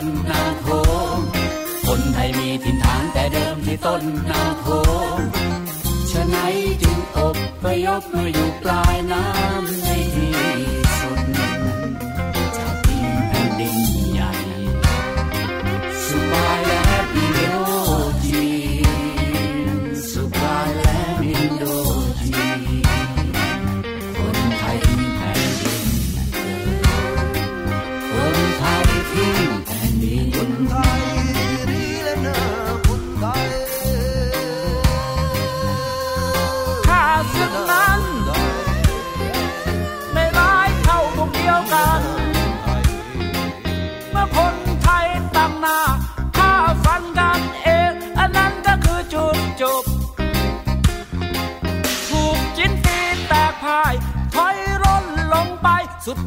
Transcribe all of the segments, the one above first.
นนาโขคนไทยมีถิ่นฐานแต่เดิมที่ต้นนางโขงฉะไหนจึงอบพยพมาอยู่ปลายน้ำ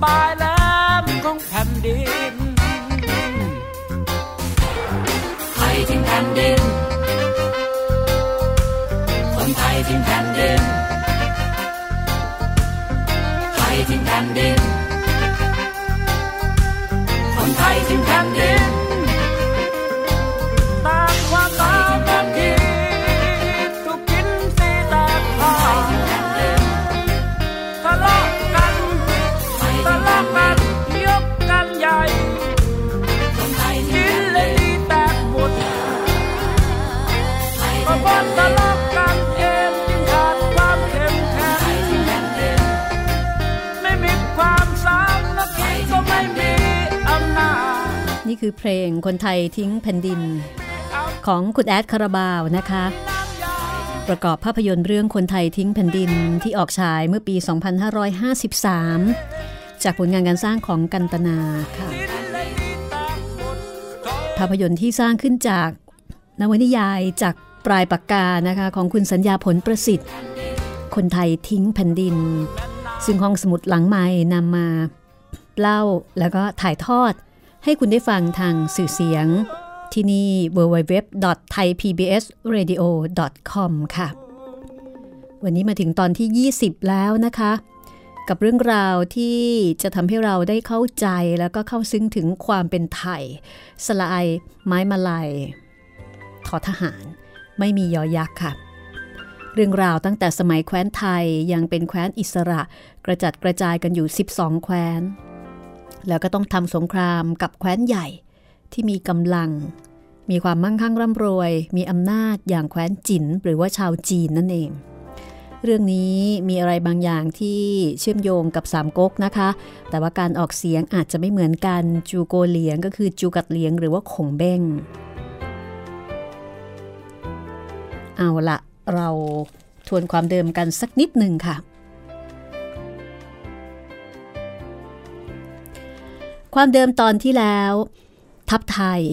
บายล้ำของแผ่นดินไทยทิ้งแผ่นดิน คนไทยทิ้งแผ่นดินไทยทิ้งแผ่นดินี่คือเพลงคนไทยทิ้งแผ่นดิน ของคุณแอดคาราบาวนะคะ ประกอบภาพยนตร์เรื่องคนไทยทิ้งแผ่นดินที่ออกฉายเมื่อปี 2553 จากผลงานการสร้างของกันตนาค่ะ ภาพยนตร์ที่สร้างขึ้นจากนวนิยายจากปลายปากกานะคะของคุณสัญญาผลประสิทธิ์ คนไทยทิ้งแผ่นดิน ซึ่งห้องสมุดหลังไม้นำมาเล่าแล้วก็ถ่ายทอด ให้คุณได้ฟังทางสื่อเสียง ที่นี่ www.thaipbsradio.com ค่ะ วันนี้มาถึงตอนที่ 20 แล้วนะคะ กับเรื่องราวที่จะทำให้เราได้เข้าใจแล้วก็เข้าซึ้งถึงความเป็นไทย สลาย ไม้มาลัยทอทหาร ไม่มียอยักษ์ค่ะเรื่องราวตั้งแต่สมัยแคว้นไทยยังเป็นแคว้นอิสระ กระจัดกระจายกันอยู่ 12 แคว้น แล้วก็ต้องทำสงครามกับแคว้นใหญ่ที่มีกำลัง มีความมั่งคั่งร่ำรวย มีอำนาจอย่างแคว้นจินหรือว่าชาวจีนนั่นเอง เรื่องนี้มีอะไรบางอย่างที่เชื่อมโยงกับสามก๊กนะคะ แต่ว่าการออกเสียงอาจจะไม่เหมือนกันจูโกเหลียงก็คือจูกัดเหลียงหรือว่าขงเบ้ง เอาละเราทวนความเดิมกันสักนิดหนึ่งค่ะ ความเดิมตอนที่แล้ว ทัพไทย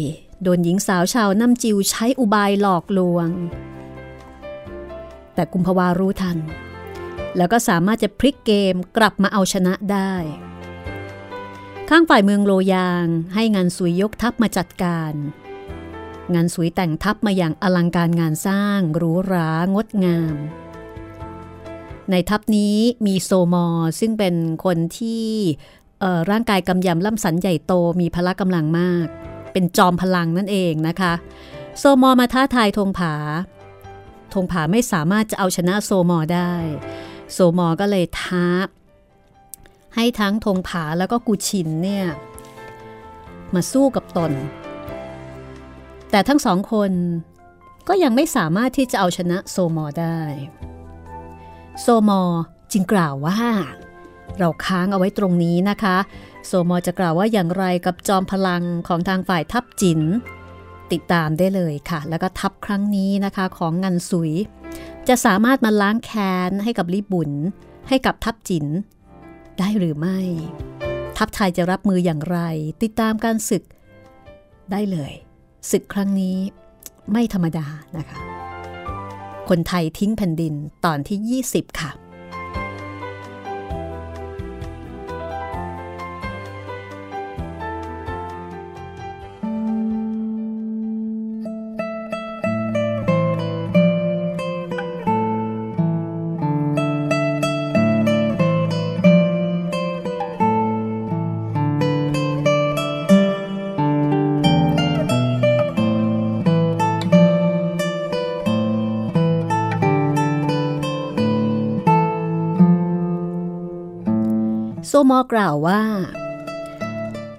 โดนหญิงสาวชาวน้ำจิวใช้อุบายหลอกลวง แต่กุมภาวารู้ทัน แล้วก็สามารถจะพลิกเกมกลับมาเอาชนะได้ ข้างฝ่ายเมืองโลยางให้งานสุยยกทัพมาจัดการ งานสุยแต่งทัพมาอย่างอลังการงานสร้างหรูหรางดงามในทัพนี้มีโซมอซึ่งเป็นคนที่ ร่างกายกำยำล่ำสันใหญ่โตมีพละกำลังมาก เป็นจอมพลังนั่นเองนะคะ โซมอมาท้าทายธงผาธงผาไม่สามารถจะเอาชนะโซมอได้ โซมอก็เลยท้า ให้ทั้งธงผาแล้วก็กูชินเนี่ย มาสู้กับตน แต่ทั้งสองคนก็ยังไม่สามารถที่จะเอาชนะโซมอได้ โซมอจึงกล่าวว่า เราค้างเอาไว้ตรงนี้นะคะ โซมอจะกล่าวว่าอย่างไรกับจอมพลังของทางฝ่ายทัพจิน ติดตามได้เลยค่ะ แล้วก็ทัพครั้งนี้นะคะของงันสุย จะสามารถมาล้างแค้นให้กับลิบุนให้กับทัพจิน ได้หรือไม่ ทัพไทยจะรับมืออย่างไร ติดตามการศึกได้เลยศึกครั้งนี้ไม่ธรรมดานะคะ คนไทยทิ้งแผ่นดินตอนที่ 20 ค่ะ มอกล่าวว่า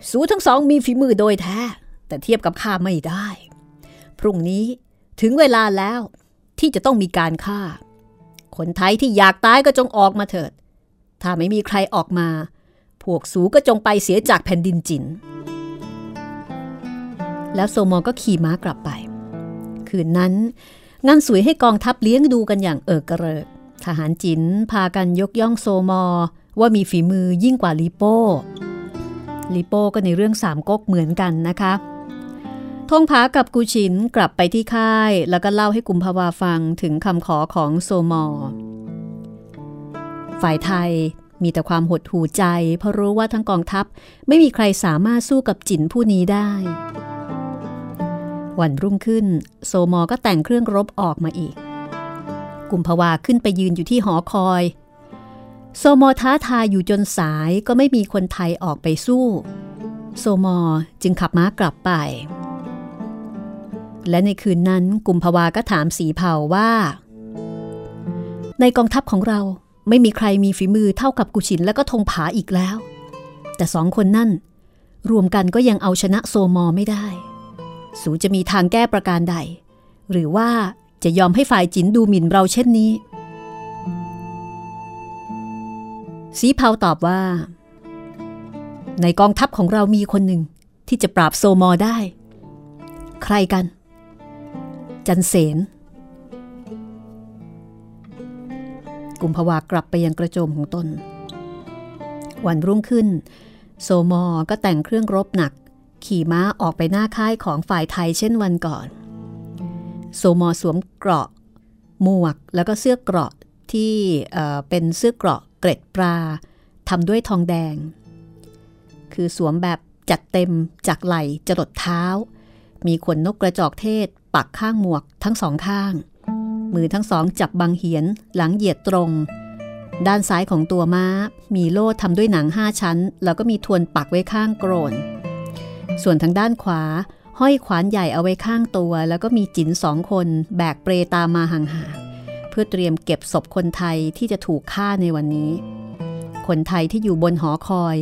สูทั้งสองมีฝีมือโดยแท้ แต่เทียบกับข้าไม่ได้ พรุ่งนี้ถึงเวลาแล้วที่จะต้องมีการฆ่า คนไทยที่อยากตายก็จงออกมาเถิด ถ้าไม่มีใครออกมา พวกสูก็จงไปเสียจากแผ่นดินจิน แล้วโซโมก็ขี่ม้ากลับไป คืนนั้นงานสวยให้กองทัพเลี้ยงดูกันอย่างเอิกกระเริกทหารจินพากันยกย่องโซมอ ว่ามีฝีมือยิ่งกว่าลิโป้ลิโป้ก็ในเรื่องสามก๊กเหมือนกันนะคะทงผากับกูชินกลับไปที่ค่าย แล้วก็เล่าให้กุมภาวาฟังถึงคำขอของโซมอ ฝ่ายไทยมีแต่ความหดหู่ใจ เพราะรู้ว่าทั้งกองทัพไม่มีใครสามารถสู้กับจินผู้นี้ได้ วันรุ่งขึ้น โซมอก็แต่งเครื่องรบออกมาอีก กุมภาวาขึ้นไปยืนอยู่ที่หอคอย โซมอท้าทายอยู่จนสายก็ไม่มีคนไทยออกไปสู้ โซมอจึงขับม้ากลับไป และในคืนนั้นกุมภาวาก็ถามสีเผาว่า ในกองทัพของเราไม่มีใครมีฝีมือเท่ากับกุชินและก็ธงผาอีกแล้ว แต่สองคนนั่น รวมกันก็ยังเอาชนะโซมอไม่ได้ สูจะมีทางแก้ประการใด หรือว่าจะยอมให้ฝ่ายจินดูหมิ่นเราเช่นนี้ สีเผาตอบว่า ในกองทัพของเรามีคนหนึ่งที่จะปราบโซมอได้ ใครกัน จันเสนกุมภาวากลับไปยังกระโจมของตน วันรุ่งขึ้น โซมอก็แต่งเครื่องรบหนัก ขี่ม้าออกไปหน้าค่ายของฝ่ายไทยเช่นวันก่อน โซมอสวมเกราะ หมวกแล้วก็เสื้อเกราะที่เป็นเสื้อเกราะ เกร็ดปลาทำด้วยทองแดง คือสวมแบบจัดเต็มจากไหล่จรดเท้า มีขนนกกระจอกเทศ ปักข้างหมวกทั้งสองข้าง มือทั้งสองจับบังเหียนหลังเหยียดตรง ด้านซ้ายของตัวม้า มีโล่ทำด้วยหนังห้าชั้น แล้วก็มีทวนปักไว้ข้างโกรน ส่วนทางด้านขวา ห้อยขวานใหญ่เอาไว้ข้างตัว แล้วก็มีจินสองคนแบกเปรตามมาห่างๆ พื่อเตรียมเก็บศพคนไทยที่จะถูกฆ่าในวันนี้ คนไทยที่อยู่บนหอคอย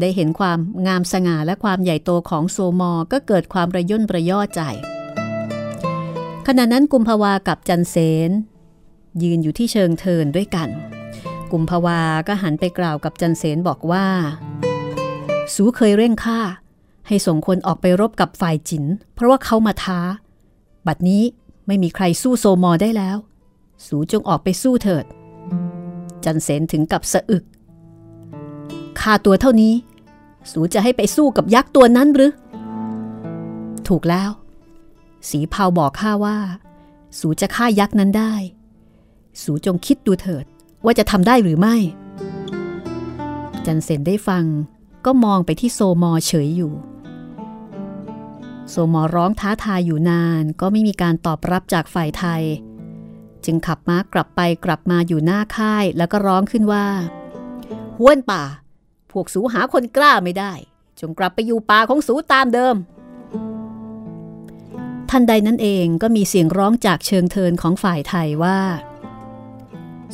ได้เห็นความงามสง่าและความใหญ่โตของโซมอ ก็เกิดความระย่นระย่อใจ ขณะนั้นกุมภาวากับจันเสนยืนอยู่ที่เชิงเทินด้วยกัน กุมภาวาก็หันไปกล่าวกับจันเสนบอกว่า สูเคยเร่งฆ่า ให้ส่งคนออกไปรบกับฝ่ายจิน เพราะว่าเขามาท้า บัดนี้ไม่มีใครสู้โซมอได้แล้ว สูจงออกไปสู้เถิด จันเสนถึงกับสะอึกค่าตัวเท่านี้ สูจะให้ไปสู้กับยักษ์ตัวนั้นหรือ ถูกแล้ว สีเผาบอกข้าว่า สูจะฆ่ายักษ์นั้นได้ สูจงคิดดูเถิดว่าจะทำได้หรือไม่ จันเซนได้ฟังก็มองไปที่โซมอเฉยอยู่ โซมอร้องท้าทายอยู่นานก็ไม่มีการตอบรับจากฝ่ายไทย จึงขับม้ากลับไปกลับมาอยู่หน้าค่ายแล้วก็ร้องขึ้นว่าห้วนป่า พวกสูหาคนกล้าไม่ได้ จงกลับไปอยู่ป่าของสูตามเดิม ทันใดนั้นเองก็มีเสียงร้องจากเชิงเทินของฝ่ายไทยว่า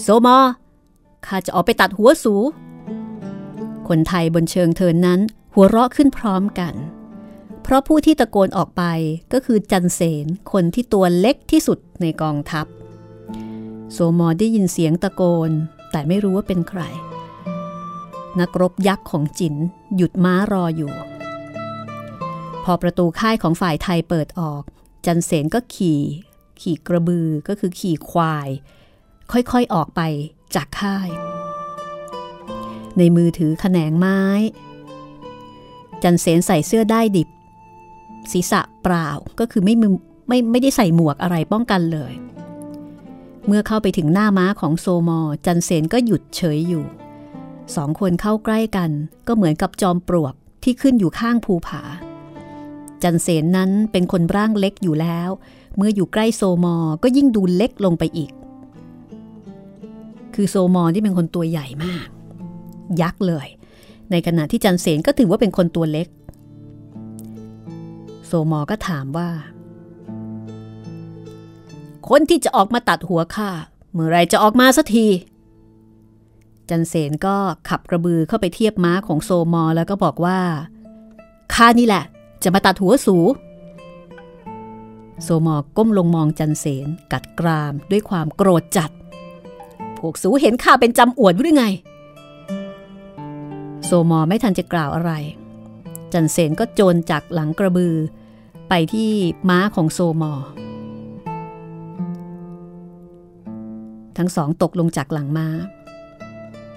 โซมอข้าจะออกไปตัดหัวสู คนไทยบนเชิงเทินนั้นหัวเราะขึ้นพร้อมกัน เพราะผู้ที่ตะโกนออกไปก็คือจันเสนคนที่ตัวเล็กที่สุดในกองทัพ โซมอได้ยินเสียงตะโกน แต่ไม่รู้ว่าเป็นใคร นักรบยักษ์ของจินหยุดม้ารออยู่ พอประตูค่ายของฝ่ายไทยเปิดออก จันเสนก็ขี่ ขี่กระบือก็คือขี่ควาย ค่อยๆออกไปจากค่าย ในมือถือแขนงไม้ จันเสนใส่เสื้อได้ดิบ ศีรษะเปล่าก็คือไม่ไม่ไม่ได้ใส่หมวกอะไรป้องกันเลย เมื่อเข้าไปถึงหน้าม้าของโซมอ จันเสนก็หยุดเฉยอยู่ สองคนเข้าใกล้กันก็เหมือนกับจอมปลวกที่ขึ้นอยู่ข้างภูผา จันเสนนั้นเป็นคนร่างเล็กอยู่แล้ว เมื่ออยู่ใกล้โซมอ ก็ยิ่งดูเล็กลงไปอีก คือโซมอที่เป็นคนตัวใหญ่มาก ยักษ์เลย ในขณะที่จันเสนก็ถือว่าเป็นคนตัวเล็ก โซมอก็ถามว่า คนที่จะออกมาตัดหัวข้าเมื่อไรจะออกมาสักที จันเสนก็ขับกระบือเข้าไปเทียบม้าของโซมอแล้วก็บอกว่าข้านี่แหละ จะมาตัดหัวสูโซมอก้มลงมองจันเสนกัดกรามด้วยความโกรธจัด พวกสูเห็นข้าเป็นจำอวดหรือไง โซมอไม่ทันจะกล่าวอะไร จันเสนก็โจรจากหลังกระบือ ไปที่ม้าของโซมอ ทั้งสองตกลงจากหลังม้า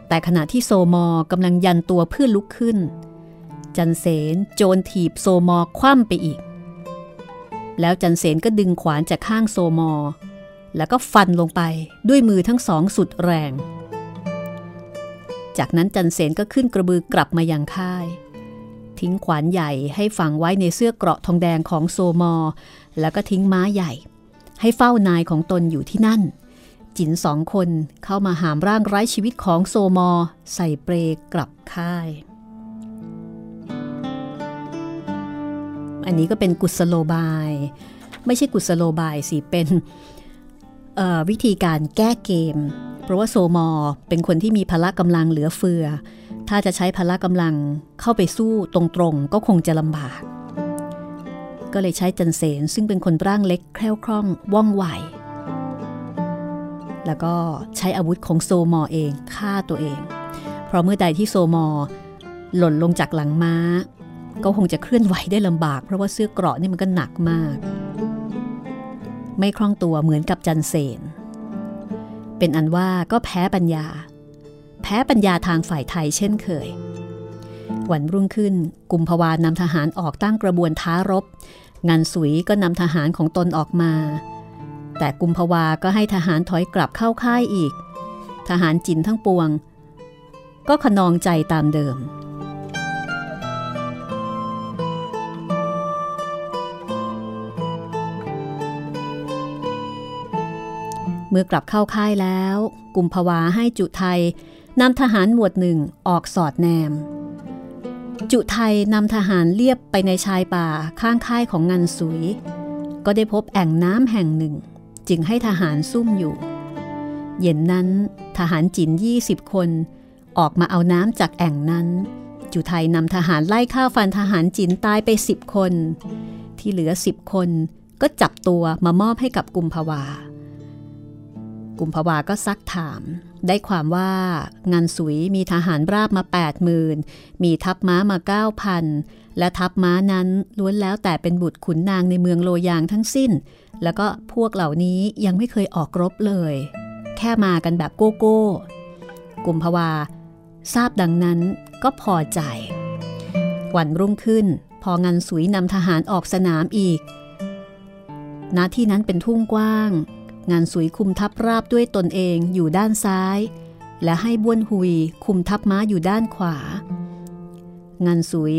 แต่ขณะที่โซมอกำลังยันตัวเพื่อลุกขึ้น จันเสนโจรถีบโซมอคว่ำไปอีก แล้วจันเสนก็ดึงขวานจากข้างโซมอ แล้วก็ฟันลงไปด้วยมือทั้งสองสุดแรง จากนั้นจันเสนก็ขึ้นกระบือกลับมายังค่ายทิ้งขวานใหญ่ให้ฝังไว้ในเสื้อเกราะทองแดงของโซมอ แล้วก็ทิ้งม้าใหญ่ ให้เฝ้านายของตนอยู่ที่นั่น จินสองคนเข้ามาหามร่างไร้ชีวิตของโซมอ ใส่เปรกลับค่าย อันนี้ก็เป็นกุศโลบาย ไม่ใช่กุศโลบายสิเป็นวิธีการแก้เกม เพราะว่าโซมอเป็นคนที่มีพละกำลังเหลือเฟือ ถ้าจะใช้พละกำลังเข้าไปสู้ตรงๆ ก็คงจะลำบาก ก็เลยใช้จันเสนซึ่งเป็นคนร่างเล็กแคล่วคล่องว่องไว แล้วก็ใช้อาวุธของโซมอเองฆ่าตัวเอง เพราะเมื่อใดที่โซมอหล่นลงจากหลังม้า ก็คงจะเคลื่อนไหวได้ลำบาก เพราะว่าเสื้อเกราะนี่มันก็หนักมาก ไม่คล่องตัวเหมือนกับจันเสนเป็นอันว่าก็แพ้ปัญญา แพ้ปัญญาทางฝ่ายไทยเช่นเคย วันรุ่งขึ้นกุมภาวานำทหารออกตั้งกระบวนท้ารบ งานสุยก็นำทหารของตนออกมา แต่กุมภาวาก็ให้ทหารถอยกลับเข้าค่ายอีก ทหารจินทั้งปวง ก็ขนองใจตามเดิม เมื่อกลับเข้าค่ายแล้ว กุมภาวาให้จุไทยนำทหารหมวดหนึ่งออกสอดแนม จุไทยนำทหารเลียบไปในชายป่าข้างค่ายของงันสุย ก็ได้พบแอ่งน้ำแห่งหนึ่ง จึงให้ทหารซุ่มอยู่ เย็นนั้นทหารจินยี่สิบคน ออกมาเอาน้ำจากแอ่งนั้น จุไทยนำทหารไล่ฆ่าฟันทหารจินตายไปสิบคน ที่เหลือสิบคนก็จับตัวมามอบให้กับกุมภาวา กุมภาวาก็ซักถาม ได้ความว่างานสุยมีทหารราบมา8 0,000 มีทัพม้ามา9,000และทัพม้านั้นล้วนแล้วแต่เป็นบุตรขุนนางในเมืองโลยางทั้งสิ้น แล้วก็พวกเหล่านี้ยังไม่เคยออกรบเลย แค่มากันแบบโกโก้กุมภาวาทราบดังนั้นก็พอใจ วันรุ่งขึ้น พองานสุยนำทหารออกสนามอีกณที่นั้นเป็นทุ่งกว้าง งานสุยคุมทัพราบด้วยตนเองอยู่ด้านซ้าย และให้บ้วนหุยคุมทัพม้าอยู่ด้านขวา งานสุย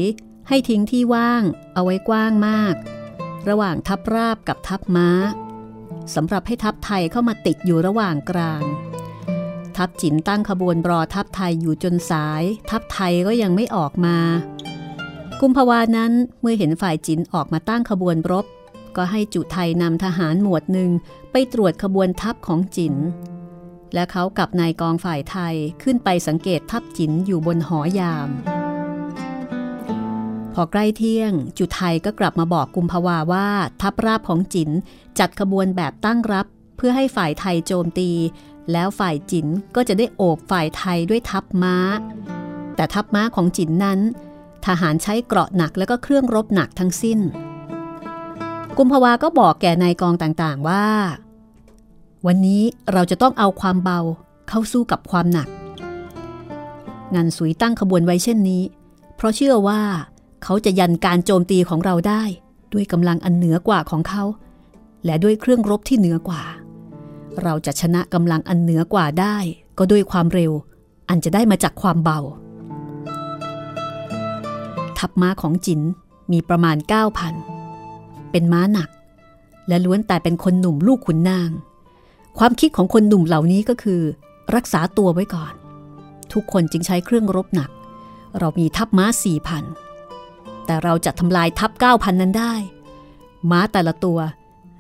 ให้ทิ้งที่ว่างเอาไว้กว้างมาก ระหว่างทัพราบกับทัพม้าสำหรับให้ทัพไทยเข้ามาติดอยู่ระหว่างกลาง ทัพจินตั้งขบวนรอทัพไทยอยู่จนสาย ทัพไทยก็ยังไม่ออกมา กุมภาวานั้นเมื่อเห็นฝ่ายจินออกมาตั้งขบวนรบ ก็ให้จุไทยนำทหารหมวดหนึ่งไปตรวจขบวนทัพของจินและเขากับนายกองฝ่ายไทยขึ้นไปสังเกตทัพจินอยู่บนหอยาม อใกล้เที่ยง จุไทยก็กลับมาบอกกุมภาวาว่า ทัพราบของจินจัดขบวนแบบตั้งรับ เพื่อให้ฝ่ายไทยโจมตี แล้วฝ่ายจินก็จะได้โอบฝ่ายไทยด้วยทัพม้า แต่ทัพม้าของจินนั้น ทหารใช้เกราะหนักและก็เครื่องรบหนักทั้งสิ้น กุมภาวาก็บอกแก่นายกองต่างๆว่า วันนี้เราจะต้องเอาความเบาเข้าสู้กับความหนักงานสุยตั้งขบวนไว้เช่นนี้ เพราะเชื่อว่า เขาจะยันการโจมตีของเราได้ ด้วยกำลังอันเหนือกว่าของเขา และด้วยเครื่องรบที่เหนือกว่า เราจะชนะกำลังอันเหนือกว่าได้ ก็ด้วยความเร็ว อันจะได้มาจากความเบา ทัพม้าของจินมีประมาณ 9,000 เป็นม้าหนัก และล้วนแต่เป็นคนหนุ่มลูกขุนนาง ความคิดของคนหนุ่มเหล่านี้ก็คือ รักษาตัวไว้ก่อน ทุกคนจึงใช้เครื่องรบหนัก เรามีทัพม้า4,000 แต่เราจะทำลายทัพ9,000 นั้นได้ ม้าแต่ละตัว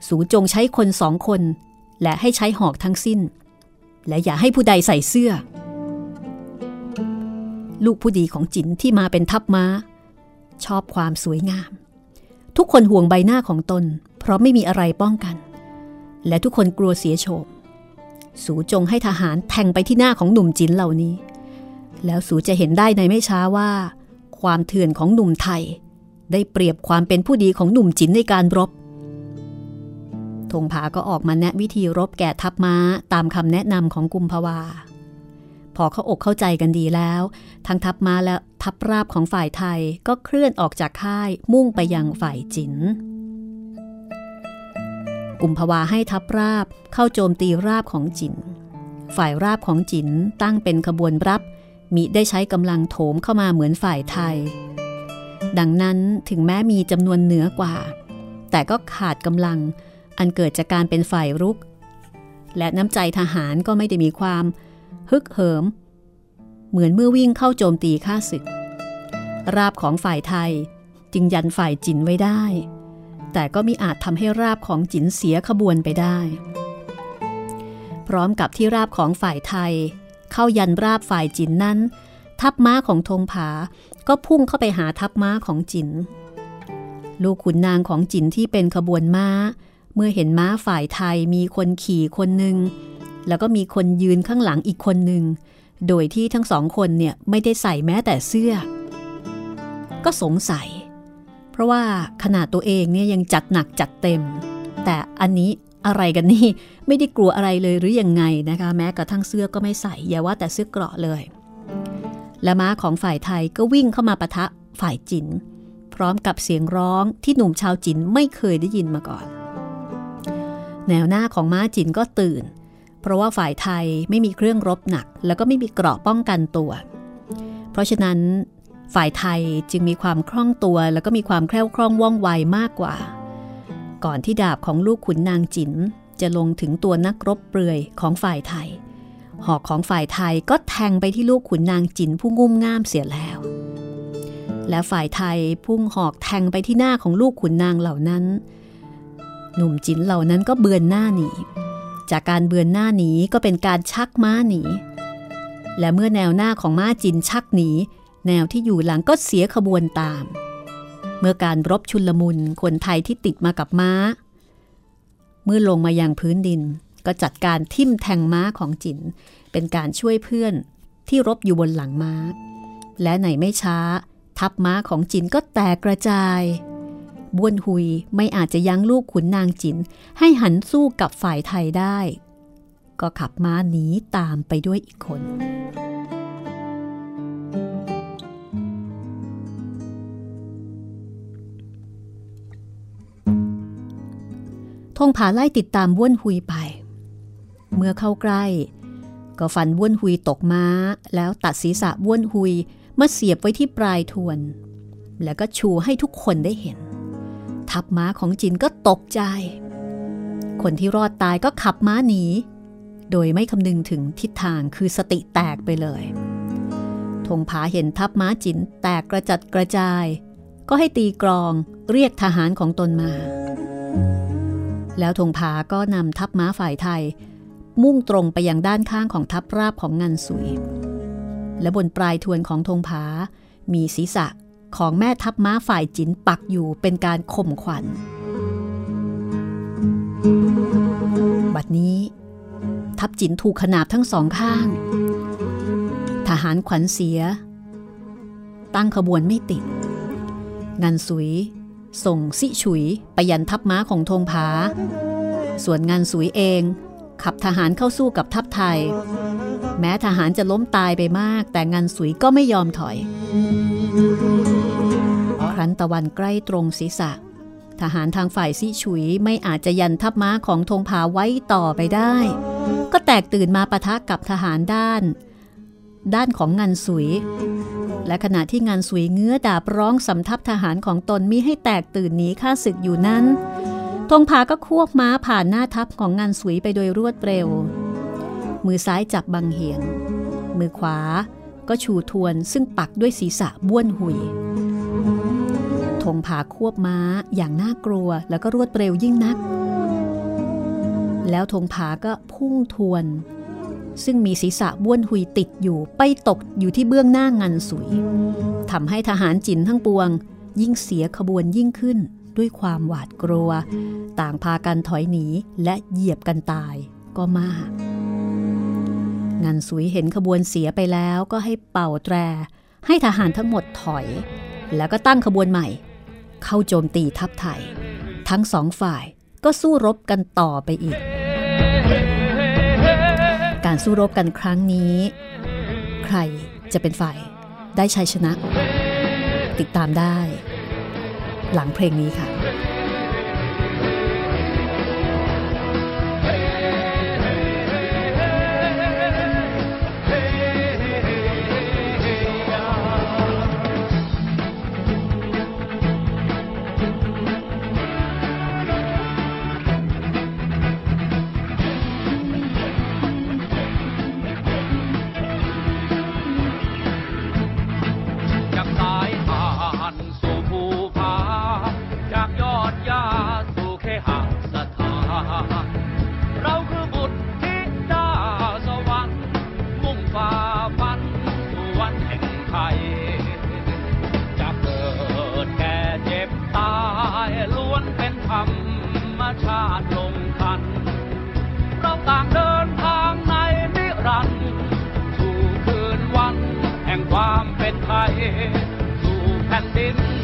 สูจงใช้คนสองคน และให้ใช้หอกทั้งสิ้น และอย่าให้ผู้ใดใส่เสื้อ ลูกผู้ดีของจินที่มาเป็นทัพม้า ชอบความสวยงาม ทุกคนห่วงใบหน้าของตน เพราะไม่มีอะไรป้องกัน และทุกคนกลัวเสียโฉมสูจงให้ทหารแทงไปที่หน้าของหนุ่มจินเหล่านี้ แล้วสูจะเห็นได้ในไม่ช้าว่า ความเถื่อนของหนุ่มไทย ได้เปรียบความเป็นผู้ดีของหนุ่มจินในการรบธงผาก็ออกมาแนะวิธีรบแก่ทัพม้าตามคำแนะนำของกุมภาวา พอเขาอกเข้าใจกันดีแล้ว ทั้งทัพม้าและทัพราบของฝ่ายไทยก็เคลื่อนออกจากค่ายมุ่งไปยังฝ่ายจินกุมภาวาให้ทัพราบเข้าโจมตีราบของจิน ฝ่ายราบของจินตั้งเป็นขบวนรับ มิได้ใช้กำลังโถมเข้ามาเหมือนฝ่ายไทย ดังนั้นถึงแม้มีจำนวนเหนือกว่า แต่ก็ขาดกำลังอันเกิดจากการเป็นฝ่ายรุก และน้ำใจทหารก็ไม่ได้มีความฮึกเหิม เหมือนเมื่อวิ่งเข้าโจมตีข้าศึก ราบของฝ่ายไทยจึงยันฝ่ายจินไว้ได้ แต่ก็มิอาจทำให้ราบของจินเสียขบวนไปได้ พร้อมกับที่ราบของฝ่ายไทย เข้ายันราบฝ่ายจินนั้น ทัพม้าของธงผาก็พุ่งเข้าไปหาทัพม้าของจิน ลูกขุนนางของจินที่เป็นขบวนม้า เมื่อเห็นม้าฝ่ายไทยมีคนขี่คนหนึ่งแล้วก็มีคนยืนข้างหลังอีกคนหนึ่งโดยที่ทั้งสองคนเนี่ยไม่ได้ใส่แม้แต่เสื้อ ก็สงสัย เพราะว่าขนาดตัวเองเนี่ยยังจัดหนักจัดเต็ม แต่อันนี้ อะไรกันนี่ ไม่ได้กลัวอะไรเลยหรือยังไงนะคะ แม้กระทั่งเสื้อก็ไม่ใส่อย่าว่าแต่เสื้อเกราะเลย และม้าของฝ่ายไทยก็วิ่งเข้ามาปะทะฝ่ายจินพร้อมกับเสียงร้องที่หนุ่มชาวจินไม่เคยได้ยินมาก่อน แนวหน้าของม้าจินก็ตื่น เพราะว่าฝ่ายไทยไม่มีเครื่องรบหนัก แล้วก็ไม่มีเกราะป้องกันตัว เพราะฉะนั้นฝ่ายไทยจึงมีความคล่องตัวแล้วก็มีความแคล่วคล่องว่องไวมากกว่า ก่อนที่ดาบของลูกขุนนางจินจะลงถึงตัวนักรบเปลือยของฝ่ายไทย หอกของฝ่ายไทยก็แทงไปที่ลูกขุนนางจินผู้งุ่มง่ามเสียแล้ว และฝ่ายไทยพุ่งหอกแทงไปที่หน้าของลูกขุนนางเหล่านั้น หนุ่มจินเหล่านั้นก็เบือนหน้าหนี จากการเบือนหน้าหนีก็เป็นการชักม้าหนี และเมื่อแนวหน้าของม้าจินชักหนี แนวที่อยู่หลังก็เสียขบวนตาม เมื่อการรบชุนลมุนคนไทยที่ติดมากับม้า เมื่อลงมายังพื้นดิน ก็จัดการทิ่มแทงม้าของจิน เป็นการช่วยเพื่อนที่รบอยู่บนหลังม้า และไหนไม่ช้า ทัพม้าของจินก็แตกกระจายบ้วนหุยไม่อาจจะยั้งลูกขุนนางจิน ให้หันสู้กับฝ่ายไทยได้ ก็ขับม้าหนีตามไปด้วยอีกคน ธงผาไล่ติดตามบ้วนหุยไป เมื่อเข้าใกล้ ก็ฟันบ้วนหุยตกม้า แล้วตัดศีรษะบ้วนหุยมาเสียบไว้ที่ปลายทวน แล้วก็ชูให้ทุกคนได้เห็น ทับม้าของจินก็ตกใจ คนที่รอดตายก็ขับม้าหนี โดยไม่คำนึงถึงทิศทางคือสติแตกไปเลยธงผาเห็นทับม้าจินแตกกระจัดกระจาย ก็ให้ตีกรองเรียกทหารของตนมา แล้วธงผาก็นำทัพม้าฝ่ายไทย มุ่งตรงไปยังด้านข้างของทัพราบของงันสุย และบนปลายทวนของธงผา มีศีรษะของแม่ทัพม้าฝ่ายจินปักอยู่เป็นการข่มขวัญ บัดนี้ ทัพจินถูกขนาบทั้งสองข้าง ทหารขวัญเสีย ตั้งขบวนไม่ติด งันสุย ส่งสิฉุยไปยันทัพม้าของธงผา ส่วนงานสุยเอง ขับทหารเข้าสู้กับทัพไทย แม้ทหารจะล้มตายไปมาก แต่งานสุยก็ไม่ยอมถอย ครั้นตะวันใกล้ตรงศีรษะ ทหารทางฝ่ายซิฉุยไม่อาจจะยันทัพม้าของธงผาไว้ต่อไปได้ ก็แตกตื่นมาปะทะกับทหารด้าน ด้านของงานสุย และขณะที่งานสวยเงื้อดาบร้องสำทับทหารของตนมิให้แตกตื่นหนีข้าศึกอยู่นั้นธงผาก็ควบม้าผ่านหน้าทัพของงานสวยไปโดยรวดเร็ว มือซ้ายจับบังเหียนมือขวาก็ชูทวนซึ่งปักด้วยศีรษะบ้วนหุยธงผาควบม้าอย่างน่ากลัวแล้วก็รวดเร็วยิ่งนัก แล้วธงผาก็พุ่งทวน ซึ่งมีศีรษะบ้วนหุยติดอยู่ไปตกอยู่ที่เบื้องหน้างันสุยทำให้ทหารจินทั้งปวง ยิ่งเสียขบวนยิ่งขึ้นด้วยความหวาดกลัว ต่างพากันถอยหนีและเหยียบกันตายก็มาก งันสุยเห็นขบวนเสียไปแล้วก็ให้เป่าแตร ให้ทหารทั้งหมดถอย แล้วก็ตั้งขบวนใหม่ เข้าโจมตีทัพไทย ทั้งสองฝ่ายก็สู้รบกันต่อไปอีก การสู้รบกันครั้งนี้ ใครจะเป็นฝ่ายได้ชัยชนะ ติดตามได้ หลังเพลงนี้ค่ะ สู่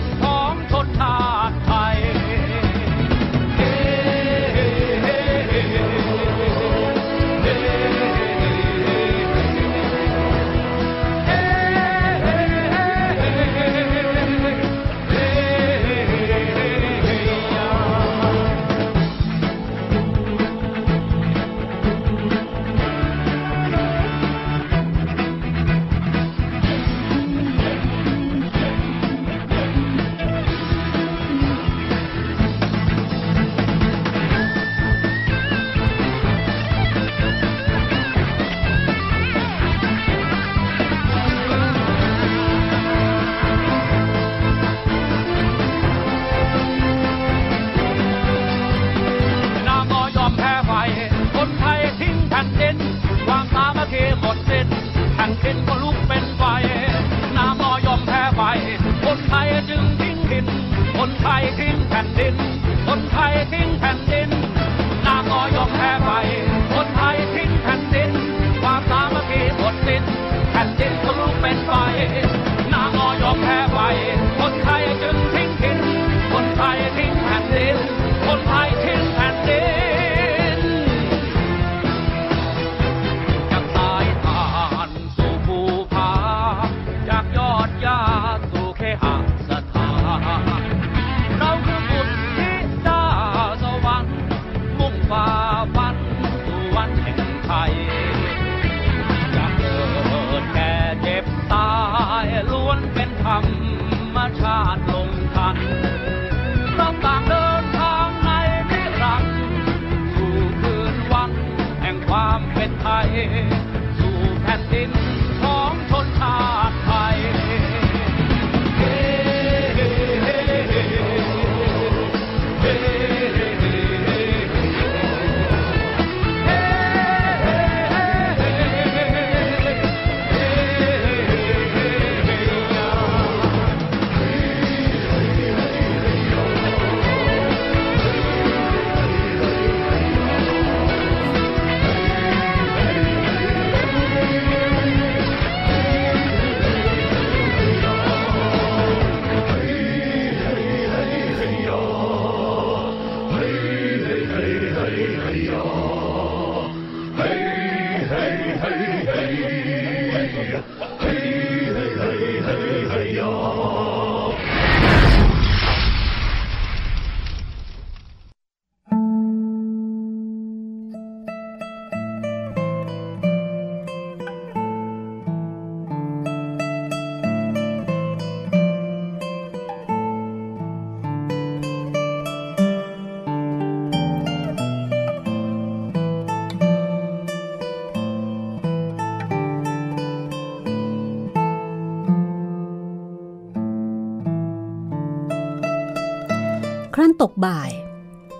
บ่าย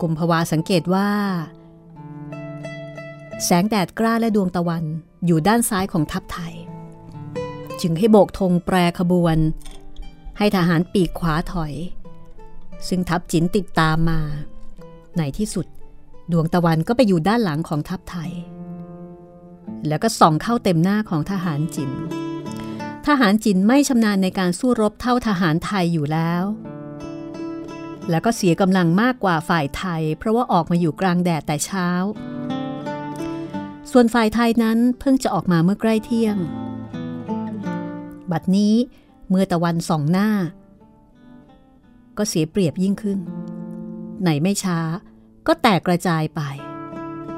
กุมภาวาสังเกตว่า แสงแดดกล้าและดวงตะวันอยู่ด้านซ้ายของทัพไทย จึงให้โบกธงแปรขบวน ให้ทหารปีกขวาถอย ซึ่งทัพจินติดตามมา ในที่สุด ดวงตะวันก็ไปอยู่ด้านหลังของทัพไทย แล้วก็ส่องเข้าเต็มหน้าของทหารจินทหารจินไม่ชำนาญในการสู้รบเท่าทหารไทยอยู่แล้ว แล้วก็เสียกำลังมากกว่าฝ่ายไทย เพราะว่าออกมาอยู่กลางแดดแต่เช้า ส่วนฝ่ายไทยนั้นเพิ่งจะออกมาเมื่อใกล้เที่ยง บัดนี้เมื่อตะวันส่องหน้า ก็เสียเปรียบยิ่งขึ้น ไหนไม่ช้าก็แตกกระจายไป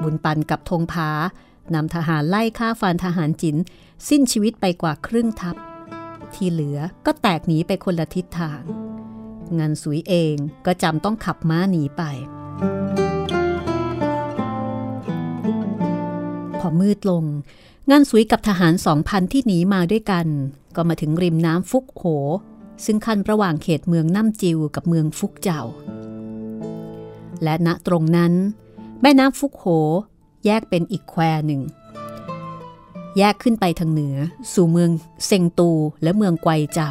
บุญปันกับธงผานำทหารไล่ฆ่าฟันทหารจิน สิ้นชีวิตไปกว่าครึ่งทัพ ที่เหลือก็แตกหนีไปคนละทิศทาง งานสุยเองก็จำต้องขับม้าหนีไป พอมืดลงงานสุยกับทหารสองพันที่หนีมาด้วยกัน ก็มาถึงริมน้ำฟุกโหซึ่งขั้นระหว่างเขตเมืองน้ำจิวกับเมืองฟุกเจ้า และณตรงนั้น แม่น้ำฟุกโหแยกเป็นอีกแควหนึ่ง แยกขึ้นไปทางเหนือ สู่เมืองเซงตูและเมืองไกวเจ้า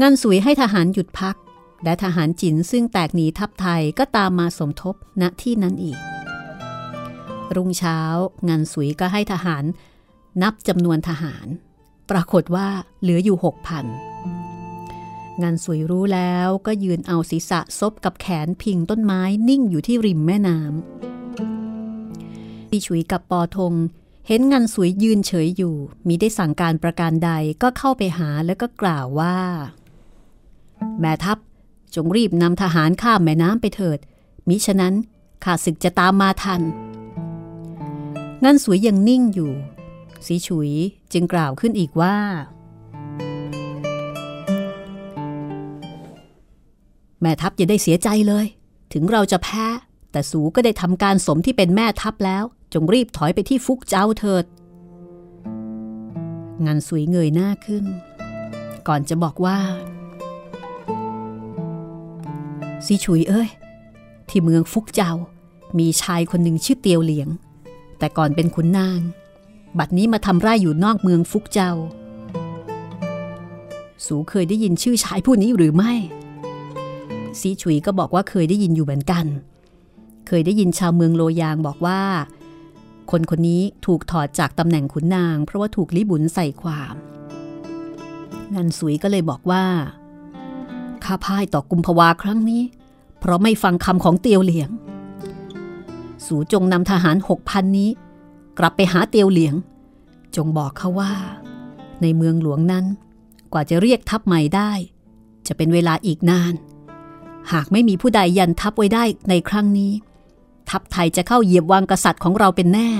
งานสุยให้ทหารหยุดพัก และทหารจินซึ่งแตกหนีทัพไทยก็ตามมาสมทบณที่นั้นอีก รุ่งเช้างานสุยก็ให้ทหาร นับจำนวนทหาร ปรากฏว่าเหลืออยู่หกพันงานสวยรู้แล้วก็ยืนเอาศีรษะซบกับแขนพิงต้นไม้นิ่งอยู่ที่ริมแม่น้ำพี่ฉุยกับปอทง เห็นงานสวยยืนเฉยอยู่ มีได้สั่งการประการใดก็เข้าไปหาแล้วก็กล่าวว่า แม่ทัพ จงรีบนำทหารข้ามแม่น้ำไปเถิด มิฉะนั้นข้าศึกจะตามมาทันงานสวยยังนิ่งอยู่ สีฉุยจึงกล่าวขึ้นอีกว่า แม่ทัพอย่าได้เสียใจเลย ถึงเราจะแพ้ แต่สูก็ได้ทำการสมที่เป็นแม่ทัพแล้ว จงรีบถอยไปที่ฟุกเจ้าเถิดงานสวยเงยหน้าขึ้น ก่อนจะบอกว่า สีฉุยเอ้ย ที่เมืองฟุกเจ้า มีชายคนหนึ่งชื่อเตียวเหลียง แต่ก่อนเป็นขุนนาง บัดนี้มาทำไร่อยู่นอกเมืองฟุกเจ้า สูเคยได้ยินชื่อชายผู้นี้หรือไม่ซีฉุยก็บอกว่าเคยได้ยินอยู่เหมือนกัน เคยได้ยินชาวเมืองโลยางบอกว่า คนคนนี้ถูกถอดจากตำแหน่งขุนนาง เพราะว่าถูกลิบุนใส่ความงันสุยก็เลยบอกว่า ข้าพ่ายต่อกุมภาวาครั้งนี้ เพราะไม่ฟังคำของเตียวเหลียง สูจงนำทหารหกพันนี้ กลับไปหาเตียวเหลียง จงบอกเขาว่า ในเมืองหลวงนั้น กว่าจะเรียกทัพใหม่ได้ จะเป็นเวลาอีกนาน หากไม่มีผู้ใดยันทับไว้ได้ในครั้งนี้ ทัพไทยจะเข้าเหยียบวางกษัตริย์ของเราเป็นแน่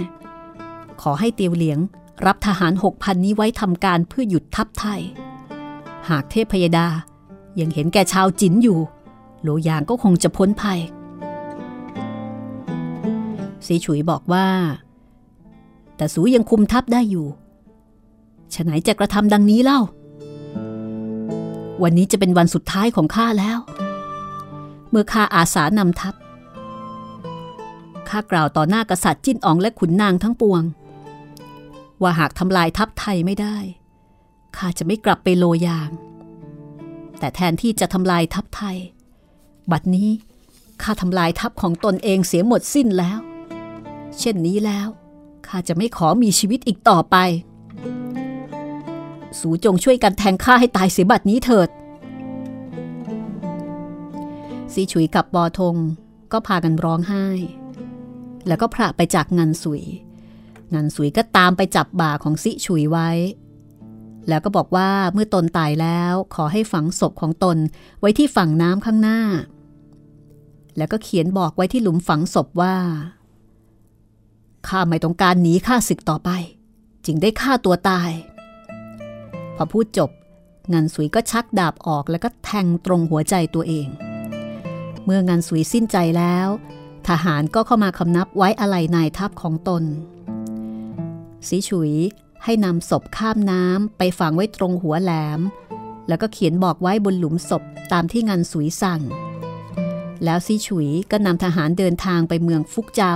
ขอให้เตียวเหลียงรับทหารหกพันนี้ไว้ทำการเพื่อหยุดทัพไทย หากเทพพยดา ยังเห็นแก่ชาวจินอยู่ โหลยางก็คงจะพ้นภัย สีฉุยบอกว่า แต่สูยังคุมทัพได้อยู่ฉะไหนจะกระทำดังนี้เล่า วันนี้จะเป็นวันสุดท้ายของข้าแล้ว เมื่อข้าอาสานำทัพข้ากล่าวต่อหน้ากษัตริย์จิ้นอองและขุนนางทั้งปวง ว่าหากทำลายทัพไทยไม่ได้ข้าจะไม่กลับไปโลยาง แต่แทนที่จะทำลายทัพไทย บัดนี้ข้าทำลายทัพของตนเองเสียหมดสิ้นแล้ว เช่นนี้แล้วข้าจะไม่ขอมีชีวิตอีกต่อไป สูจงช่วยกันแทงข้าให้ตายเสียบัดนี้เถิดซีฉุยกับปอทงก็พากันร้องไห้ แล้วก็พระไปจากงันสุย งันสุยก็ตามไปจับบ่าของซิฉุยไว้ แล้วก็บอกว่าเมื่อตนตายแล้วขอให้ฝังศพของตนไว้ที่ฝั่งน้ำข้างหน้า แล้วก็เขียนบอกไว้ที่หลุมฝังศพว่าข้าไม่ต้องการหนีข้าศึกต่อไป จึงได้ฆ่าตัวตาย พอพูดจบงันสุยก็ชักดาบออกแล้วก็แทงตรงหัวใจตัวเอง เมื่องานสุยสิ้นใจแล้ว ทหารก็เข้ามาคำนับไว้อะไรนายทัพของตนสีฉุย ให้นำศพข้ามน้ำไปฝังไว้ตรงหัวแหลม แล้วก็เขียนบอกไว้บนหลุมศพตามที่งานสุยสั่ง แล้วซีฉุยก็นำทหารเดินทางไปเมืองฟุกเจา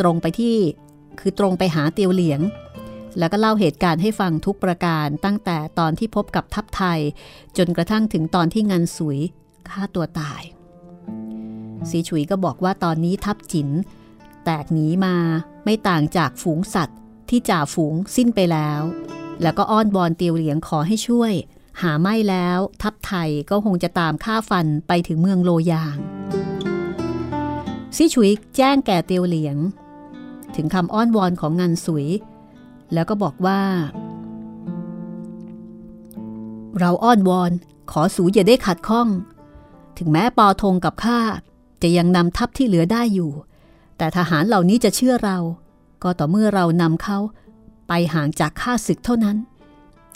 ตรงไปที่ คือตรงไปหาเตียวเหลียง แล้วก็เล่าเหตุการณ์ให้ฟังทุกประการตั้งแต่ตอนที่พบกับทัพไทย จนกระทั่งถึงตอนที่งานสุยฆ่าตัวตายสีฉุยก็บอกว่าตอนนี้ทัพจินแตกหนีมาไม่ต่างจากฝูงสัตว์ ที่จ่าฝูงสิ้นไปแล้ว แล้วก็อ้อนบอนเตียวเหลียงขอให้ช่วย หาไม่แล้วทัพไทยก็คงจะตามฆ่าฟันไปถึงเมืองโลยางซีฉุยแจ้งแก่เตียวเหลียง ถึงคำอ้อนวอนของงานสุย แล้วก็บอกว่า เราอ้อนวอนขอสูอย่าได้ขัดข้อง ถึงแม้ปอทงกับข้าจะยังนำทัพที่เหลือได้อยู่ แต่ทหารเหล่านี้จะเชื่อเรา ก็ต่อเมื่อเรานำเขาไปห่างจากข้าศึกเท่านั้น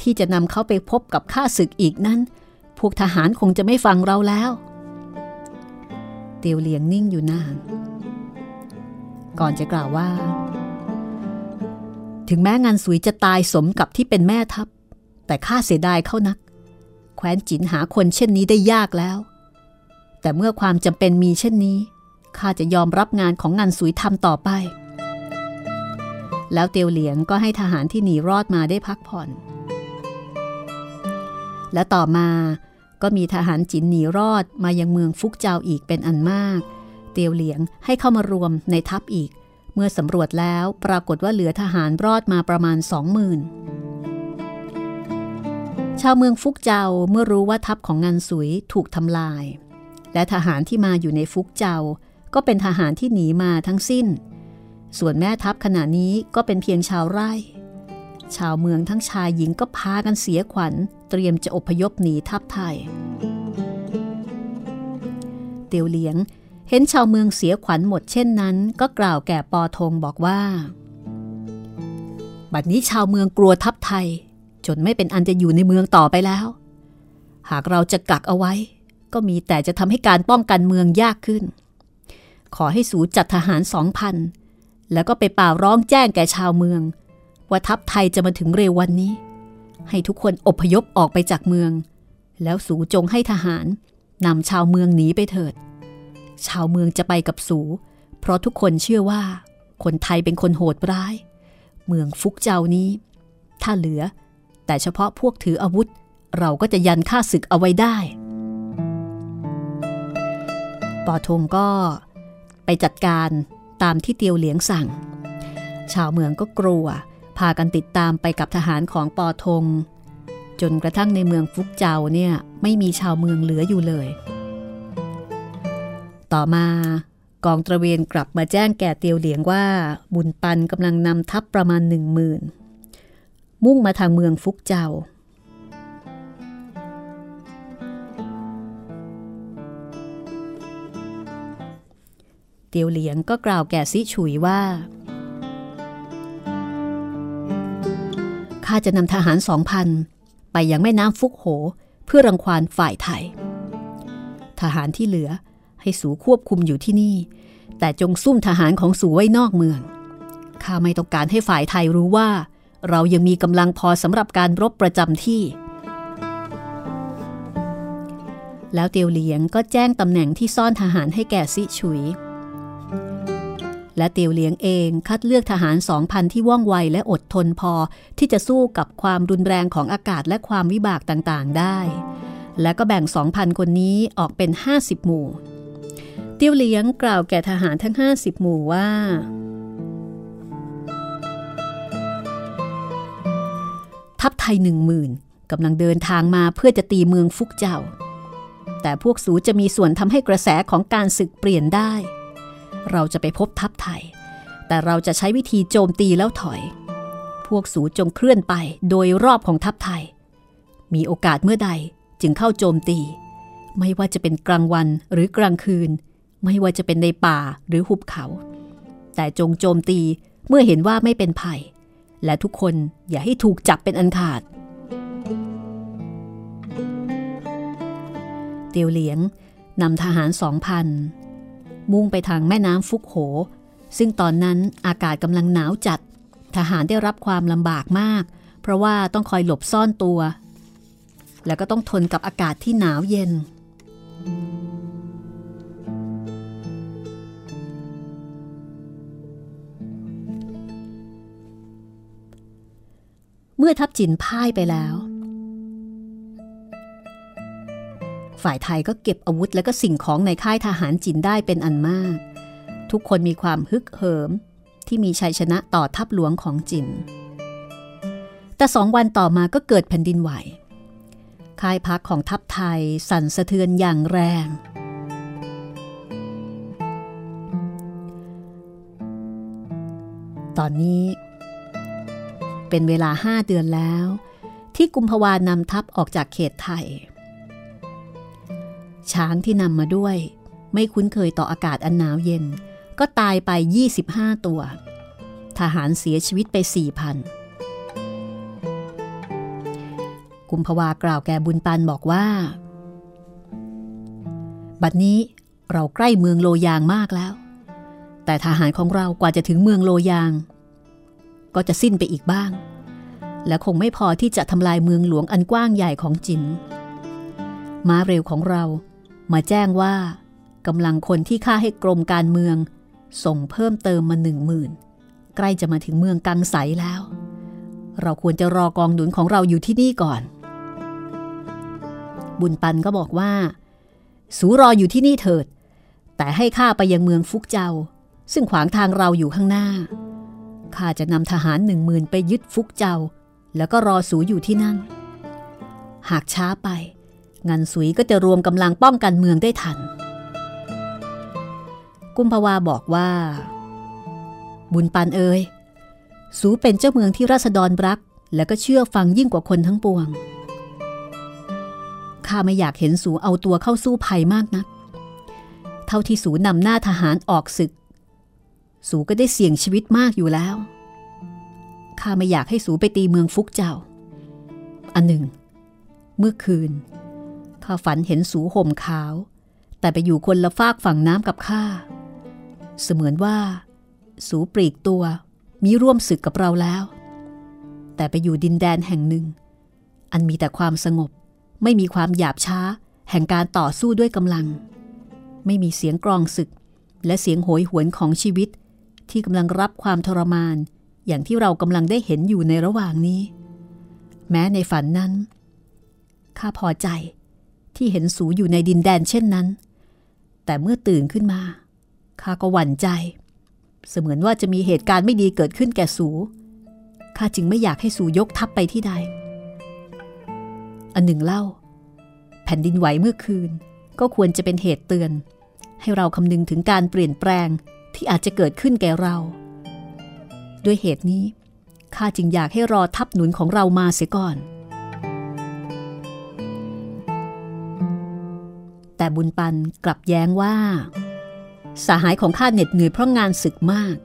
ที่จะนำเขาไปพบกับข้าศึกอีกนั้น พวกทหารคงจะไม่ฟังเราแล้ว เตียวเหลียงนิ่งอยู่นาน ก่อนจะกล่าวว่า ถึงแม้งานสุยจะตายสมกับที่เป็นแม่ทัพ แต่ข้าเสียดายเขานัก แคว้นจินหาคนเช่นนี้ได้ยากแล้ว แต่เมื่อความจำเป็นมีเช่นนี้ข้าจะยอมรับงานของงานสุยทำต่อไป แล้วเตียวเหลียงก็ให้ทหารที่หนีรอดมาได้พักผ่อน และต่อมาก็มีทหารจินหนีรอดมายังเมืองฟุกเจาอีกเป็นอันมาก เตียวเหลียงให้เข้ามารวมในทัพอีก เมื่อสำรวจแล้วปรากฏว่าเหลือทหารรอดมาประมาณสองหมื่นชาวเมืองฟุกเจาเมื่อรู้ว่าทัพของงันสุยถูกทำลาย และทหารที่มาอยู่ในฟุกเจาก็เป็นทหารที่หนีมาทั้งสิ้น ส่วนแม่ทัพขณะนี้ก็เป็นเพียงชาวไร่ ชาวเมืองทั้งชายหญิงก็พากันเสียขวัญ เตรียมจะอพยพหนีทัพไทย เตียวเหลียงเห็นชาวเมืองเสียขวัญหมดเช่นนั้น ก็กล่าวแก่ปอทงบอกว่า บัดนี้ชาวเมืองกลัวทัพไทย จนไม่เป็นอันจะอยู่ในเมืองต่อไปแล้ว หากเราจะกักเอาไว้ ก็มีแต่จะทำให้การป้องกันเมืองยากขึ้น ขอให้สูจัดทหารสองพัน แล้วก็ไปป่าร้องแจ้งแก่ชาวเมือง ว่าทัพไทยจะมาถึงเร็ววันนี้ ให้ทุกคนอบพยพออกไปจากเมือง แล้วสูจงให้ทหารนำชาวเมืองหนีไปเถิด ชาวเมืองจะไปกับสู เพราะทุกคนเชื่อว่า คนไทยเป็นคนโหดร้าย เมืองฟุกเจ้านี้ ถ้าเหลือ แต่เฉพาะพวกถืออาวุธ เราก็จะยันฆ่าศึกเอาไว้ได้ปอทงก็ไปจัดการ ตามที่เตียวเหลียงสั่ง ชาวเมืองก็กลัว พากันติดตามไปกับทหารของปอทง จนกระทั่งในเมืองฟุกเจ้าเนี่ยไม่มีชาวเมืองเหลืออยู่เลย ต่อมากองตระเวนกลับมาแจ้งแก่เตียวเหลียงว่า บุญปันกำลังนำทัพประมาณหนึ่งหมื่นมุ่งมาทางเมืองฟุกเจ้า เตียวเหลียงก็กล่าวแก่ซิฉุยว่าข้าจะนำทหารสองพันไปยังแม่น้ำฟุกโห เพื่อรังควานฝ่ายไทย ทหารที่เหลือให้สูควบคุมอยู่ที่นี่ แต่จงซุ่มทหารของสูไว้นอกเมืองข้าไม่ต้องการให้ฝ่ายไทยรู้ว่า เรายังมีกำลังพอสำหรับการรบประจำที่ แล้วเตียวเหลียงก็แจ้งตำแหน่งที่ซ่อนทหารให้แก่ซิฉุย และเตียวเหลียงเองคัดเลือกทหารสองพันที่ว่องไวและอดทนพอ ที่จะสู้กับความรุนแรงของอากาศและความวิบากต่างๆ ได้ และก็แบ่งสองพันคนนี้ออกเป็น 50 หมู่ เตียวเหลียงกล่าวแก่ทหารทั้ง 50 หมู่ว่า ทัพไทยหนึ่งหมื่นกำลังเดินทางมาเพื่อจะตีเมืองฟุกเจ้า แต่พวกสูจะมีส่วนทำให้กระแสของการศึกเปลี่ยนได้ เราจะไปพบทัพไทย แต่เราจะใช้วิธีโจมตีแล้วถอย พวกสูจงเคลื่อนไปโดยรอบของทัพไทย มีโอกาสเมื่อใดจึงเข้าโจมตี ไม่ว่าจะเป็นกลางวันหรือกลางคืน ไม่ว่าจะเป็นในป่าหรือหุบเขา แต่จงโจมตีเมื่อเห็นว่าไม่เป็นภัย และทุกคนอย่าให้ถูกจับเป็นอันขาด เตียวเหลียงนำทหารสองพัน มุ่งไปทางแม่น้ำฟุกโห ซึ่งตอนนั้นอากาศกำลังหนาวจัด ทหารได้รับความลำบากมาก เพราะว่าต้องคอยหลบซ่อนตัว แล้วก็ต้องทนกับอากาศที่หนาวเย็น เมื่อทัพจินพ่ายไปแล้ว ฝ่ายไทยก็เก็บอาวุธและก็สิ่งของในค่ายทหารจินได้เป็นอันมาก ทุกคนมีความฮึกเหิมที่มีชัยชนะต่อทัพหลวงของจินแต่สองวันต่อมาก็เกิดแผ่นดินไหว ค่ายพักของทัพไทยสั่นสะเทือนอย่างแรง ตอนนี้ เป็นเวลาห้าเดือนแล้ว ที่กุมภาวานำทัพออกจากเขตไทย ช้างที่นำมาด้วย ไม่คุ้นเคยต่ออากาศอันหนาวเย็น ก็ตายไป 25 ตัว ทหารเสียชีวิตไป 4,000 กุมภาวากล่าวแก่บุญปันบอกว่า บัดนี้เราใกล้เมืองโลยางมากแล้ว แต่ทหารของเรากว่าจะถึงเมืองโลยาง ก็จะสิ้นไปอีกบ้าง และคงไม่พอที่จะทำลายเมืองหลวงอันกว้างใหญ่ของจินม้าเร็วของเรา มาแจ้งว่ากำลังคนที่ฆ่าให้กรมการเมือง ส่งเพิ่มเติมมาหนึ่งหมื่นใกล้จะมาถึงเมืองกังใสแล้ว เราควรจะรอกองหนุนของเราอยู่ที่นี่ก่อน บุญปันก็บอกว่า สูรออยู่ที่นี่เถิด แต่ให้ข้าไปยังเมืองฟุกเจ้า ซึ่งขวางทางเราอยู่ข้างหน้าข้าจะนำทหารหนึ่งหมื่นไปยึดฟุกเจ้า แล้วก็รอสูอยู่ที่นั่น หากช้าไป งันสุยก็จะรวมกำลังป้องกันเมืองได้ทัน กุมภาวาบอกว่า บุญปันเอ่ยสูเป็นเจ้าเมืองที่ราษฎรรัก และก็เชื่อฟังยิ่งกว่าคนทั้งปวงข้าไม่อยากเห็นสูเอาตัวเข้าสู้ภัยมากนัก เท่าที่สูนำหน้าทหารออกศึก สูก็ได้เสี่ยงชีวิตมากอยู่แล้วข้าไม่อยากให้สูไปตีเมืองฟุกเจ้า อันหนึ่ง เมื่อคืน ข้าฝันเห็นสูห่มขาว แต่ไปอยู่คนละฟากฝั่งน้ำกับข้า เสมือนว่า สูปลีกตัวมีร่วมศึกกับเราแล้ว แต่ไปอยู่ดินแดนแห่งหนึ่ง อันมีแต่ความสงบ ไม่มีความหยาบช้า แห่งการต่อสู้ด้วยกำลัง ไม่มีเสียงกรองศึก และเสียงโหยหวนของชีวิต ที่กำลังรับความทรมาน อย่างที่เรากำลังได้เห็นอยู่ในระหว่างนี้ แม้ในฝันนั้นข้าพอใจ ที่เห็นสูอยู่ในดินแดนเช่นนั้น แต่เมื่อตื่นขึ้นมาข้าก็หวั่นใจ เสมือนว่าจะมีเหตุการณ์ไม่ดีเกิดขึ้นแก่สูข้าจึงไม่อยากให้สูยกทัพไปที่ใด อันหนึ่งเล่า แผ่นดินไหวเมื่อคืนก็ควรจะเป็นเหตุเตือน ให้เราคำนึงถึงการเปลี่ยนแปลงที่อาจจะเกิดขึ้นแก่เรา ด้วยเหตุนี้ข้าจึงอยากให้รอทัพหนุนของเรามาเสียก่อน แต่บุญปันกลับแย้งว่า สหายของข้าเหน็ดเหนื่อยเพราะงานศึกมาก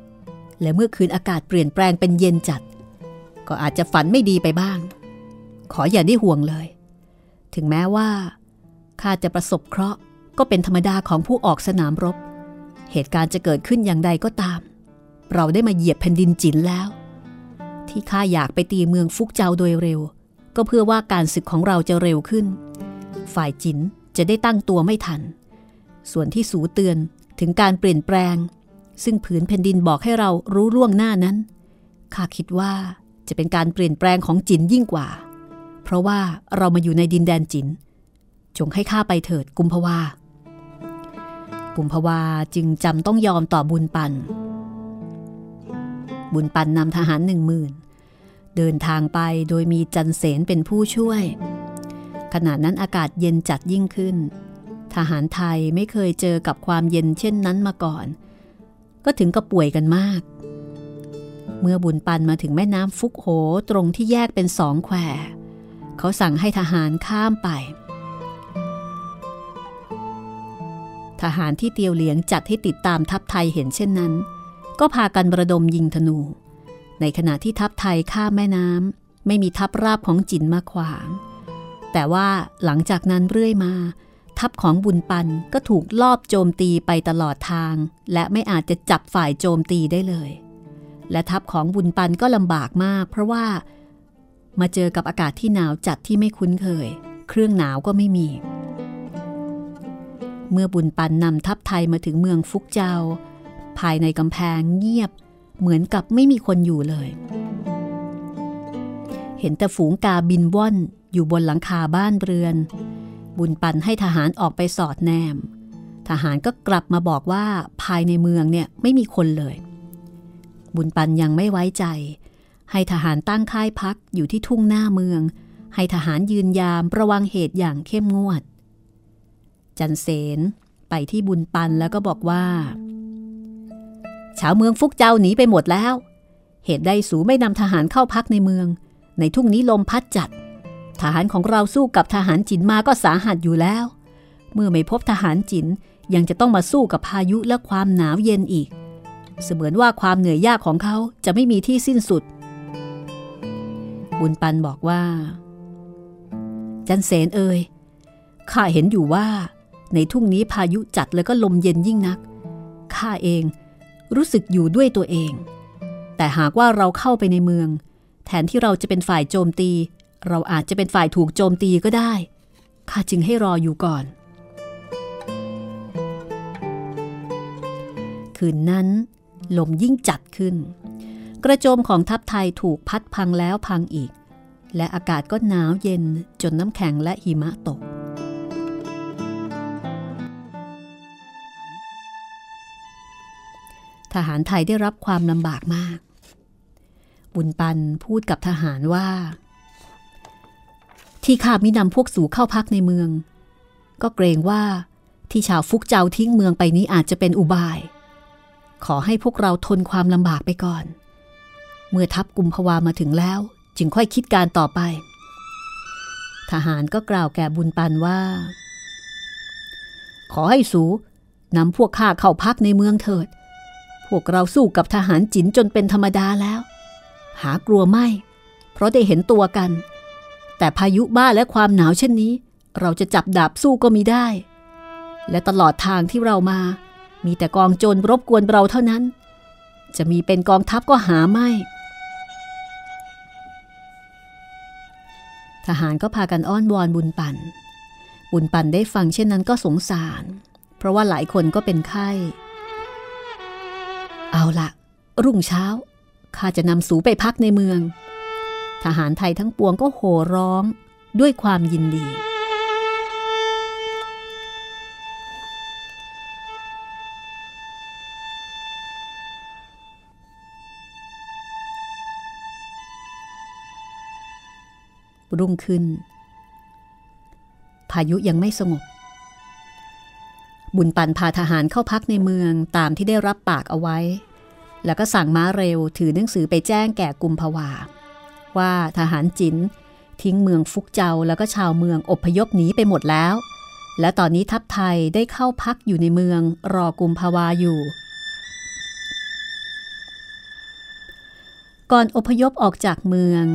และเมื่อคืนอากาศเปลี่ยนแปลงเป็นเย็นจัด ก็อาจจะฝันไม่ดีไปบ้าง ขออย่าได้ห่วงเลย ถึงแม้ว่าข้าจะประสบเคราะห์ก็เป็นธรรมดาของผู้ออกสนามรบ เหตุการณ์จะเกิดขึ้นอย่างใดก็ตาม เราได้มาเหยียบแผ่นดินจินแล้ว ที่ข้าอยากไปตีเมืองฟุกเจ้าโดยเร็ว ก็เพื่อว่าการศึกของเราจะเร็วขึ้น ฝ่ายจิน จะได้ตั้งตัวไม่ทัน ส่วนที่สูเตือนถึงการเปลี่ยนแปลง ซึ่งผืนแผ่นดินบอกให้เรารู้ล่วงหน้านั้นข้าคิดว่าจะเป็นการเปลี่ยนแปลงของจินยิ่งกว่า เพราะว่าเรามาอยู่ในดินแดนจิน จงให้ข้าไปเถิดกุมภาวากุมภาวาจึงจำต้องยอมต่อบุญปัน บุญปันนำทหารหนึ่งหมื่นเดินทางไปโดยมีจันเสนเป็นผู้ช่วย ขณะนั้นอากาศเย็นจัดยิ่งขึ้น ทหารไทยไม่เคยเจอกับความเย็นเช่นนั้นมาก่อน ก็ถึงกับป่วยกันมาก เมื่อบุญปันมาถึงแม่น้ำฟุกโหตรงที่แยกเป็นสองแควเขาสั่งให้ทหารข้ามไป ทหารที่เตียวเหลียงจัดให้ติดตามทัพไทยเห็นเช่นนั้น ก็พากันระดมยิงธนู ในขณะที่ทัพไทยข้ามแม่น้ำไม่มีทัพราบของจินมาขวาง แต่ว่าหลังจากนั้นเรื่อยมา ทัพของบุญปันก็ถูกลอบโจมตีไปตลอดทาง และไม่อาจจะจับฝ่ายโจมตีได้เลย และทัพของบุญปันก็ลำบากมาก เพราะว่ามาเจอกับอากาศที่หนาวจัดที่ไม่คุ้นเคย เครื่องหนาวก็ไม่มี เมื่อบุญปันนำทัพไทยมาถึงเมืองฟุกเจ้า ภายในกำแพงเงียบ เหมือนกับไม่มีคนอยู่เลย เห็นแต่ฝูงกาบินว่อนอยู่บนหลังคาบ้านเรือน บุญปันให้ทหารออกไปสอดแนม ทหารก็กลับมาบอกว่าภายในเมืองเนี่ยไม่มีคนเลย บุญปันยังไม่ไว้ใจ ให้ทหารตั้งค่ายพักอยู่ที่ทุ่งหน้าเมือง ให้ทหารยืนยามระวังเหตุอย่างเข้มงวด จันเสนไปที่บุญปันแล้วก็บอกว่า ชาวเมืองฟุกเจ้าหนีไปหมดแล้ว เหตุใดสูไม่นำทหารเข้าพักในเมือง ในทุ่งนี้ลมพัดจัด ทหารของเราสู้กับทหารจินมาก็สาหัสอยู่แล้ว เมื่อไม่พบทหารจินยังจะต้องมาสู้กับพายุและความหนาวเย็นอีก เสมือนว่าความเหนื่อยยากของเขาจะไม่มีที่สิ้นสุด บุญปันบอกว่า จันเสนเอ่ยข้าเห็นอยู่ว่า ในทุ่งนี้พายุจัดแล้วก็ลมเย็นยิ่งนักข้าเองรู้สึกอยู่ด้วยตัวเอง แต่หากว่าเราเข้าไปในเมือง แทนที่เราจะเป็นฝ่ายโจมตี เราอาจจะเป็นฝ่ายถูกโจมตีก็ได้ ข้าจึงให้รออยู่ก่อน คืนนั้น ลมยิ่งจัดขึ้น กระโจมของทัพไทยถูกพัดพังแล้วพังอีก และอากาศก็หนาวเย็นจนน้ำแข็งและหิมะตกทหารไทยได้รับความลำบากมาก บุญปันพูดกับทหารว่า ที่ข้ามินำพวกสู่เข้าพักในเมือง ก็เกรงว่าที่ชาวฟุกเจ้าทิ้งเมืองไปนี้อาจจะเป็นอุบาย ขอให้พวกเราทนความลำบากไปก่อน เมื่อทัพกุมภวามาถึงแล้ว จึงค่อยคิดการต่อไป ทหารก็กล่าวแก่บุญปันว่า ขอให้สูนำพวกข้าเข้าพักในเมืองเถิด พวกเราสู้กับทหารจินจนเป็นธรรมดาแล้ว หากลัวไม่ เพราะได้เห็นตัวกัน แต่พายุบ้าและความหนาวเช่นนี้ เราจะจับดาบสู้ก็มีได้ และตลอดทางที่เรามา มีแต่กองโจรรบกวนเราเท่านั้น จะมีเป็นกองทัพก็หาไม่ ทหารก็พากันอ้อนวอนบุญปันบุญปันได้ฟังเช่นนั้นก็สงสาร เพราะว่าหลายคนก็เป็นไข้ เอาละรุ่งเช้า ข้าจะนำสูไปพักในเมือง ทหารไทยทั้งปวงก็โห่ร้องด้วยความยินดี รุ่งขึ้น พายุยังไม่สงบ บุญปันพาทหารเข้าพักในเมืองตามที่ได้รับปากเอาไว้ แล้วก็สั่งม้าเร็วถือหนังสือไปแจ้งแก่กุมภาวา ว่าทหารจินทิ้งเมืองฟุกเจ้าแล้วก็ชาวเมืองอพยพหนีไปหมดแล้ว และตอนนี้ทัพไทยได้เข้าพักอยู่ในเมืองรอกุมภาวาอยู่ ก่อนอพยพออกจากเมือง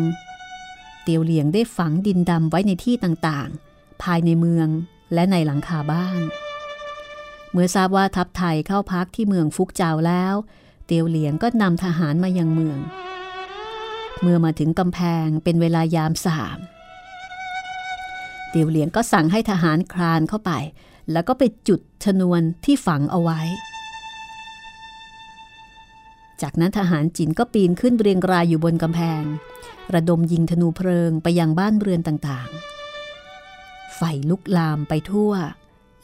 เตียวเหลียงได้ฝังดินดำไว้ในที่ต่างๆ ภายในเมืองและในหลังคาบ้าน เมื่อทราบว่าทัพไทยเข้าพักที่เมืองฟุกเจ้าแล้ว เตียวเหลียงก็นำทหารมายังเมือง เมื่อมาถึงกำแพงเป็นเวลายามสาม เตียวเหลียงก็สั่งให้ทหารคลานเข้าไป แล้วก็ไปจุดชนวนที่ฝังเอาไว้ จากนั้นทหารจีนก็ปีนขึ้นเรียงรายอยู่บนกำแพง ระดมยิงธนูเพลิงไปยังบ้านเรือนต่างๆ ไฟลุกลามไปทั่ว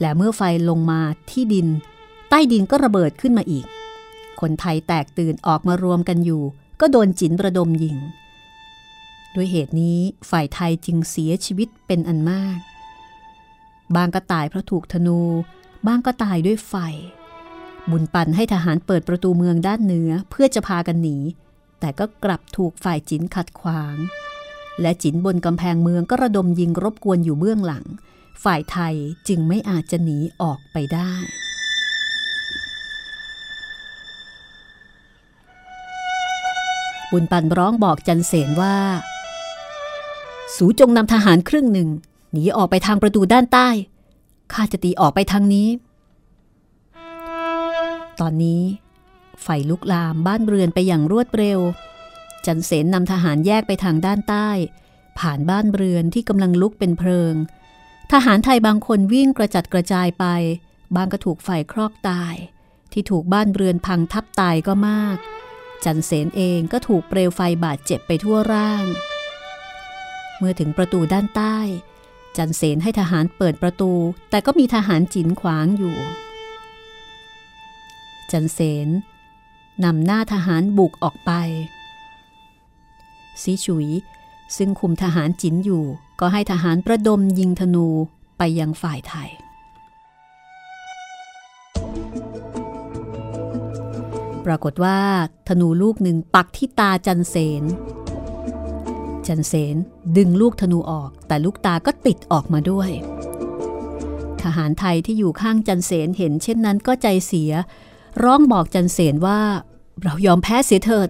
และเมื่อไฟลงมาที่ดิน ใต้ดินก็ระเบิดขึ้นมาอีก คนไทยแตกตื่นออกมารวมกันอยู่ ก็โดนจินประดมยิง ด้วยเหตุนี้ฝ่ายไทยจึงเสียชีวิตเป็นอันมาก บางก็ตายเพราะถูกธนู บางก็ตายด้วยไฟ บุญปันให้ทหารเปิดประตูเมืองด้านเหนือเพื่อจะพากันหนี แต่ก็กลับถูกฝ่ายจินขัดขวาง และจินบนกำแพงเมืองก็ระดมยิงรบกวนอยู่เบื้องหลัง ฝ่ายไทยจึงไม่อาจจะหนีออกไปได้ บุญปันร้องบอกจันเสนว่า สูจงนำทหารครึ่งหนึ่ง หนีออกไปทางประตูด้านใต้ ข้าจะตีออกไปทางนี้ ตอนนี้ ไฟลุกลามบ้านเรือนไปอย่างรวดเร็ว จันเสนนำทหารแยกไปทางด้านใต้ ผ่านบ้านเรือนที่กำลังลุกเป็นเพลิง ทหารไทยบางคนวิ่งกระจัดกระจายไป บางก็ถูกไฟคลอกตาย ที่ถูกบ้านเรือนพังทับตายก็มาก จันเสนเองก็ถูกเปลวไฟบาดเจ็บไปทั่วร่าง เมื่อถึงประตูด้านใต้ จันเสนให้ทหารเปิดประตู แต่ก็มีทหารจินขวางอยู่ จันเสนนำหน้าทหารบุกออกไปซีฉุย ซึ่งคุมทหารจินอยู่ ก็ให้ทหารประดมยิงธนูไปยังฝ่ายไทย ปรากฏว่าธนูลูกหนึ่งปักที่ตาจันเสน จันเสนดึงลูกธนูออก แต่ลูกตาก็ติดออกมาด้วย ทหารไทยที่อยู่ข้างจันเสนเห็นเช่นนั้นก็ใจเสีย ร้องบอกจันเสนว่า เรายอมแพ้เสียเถิด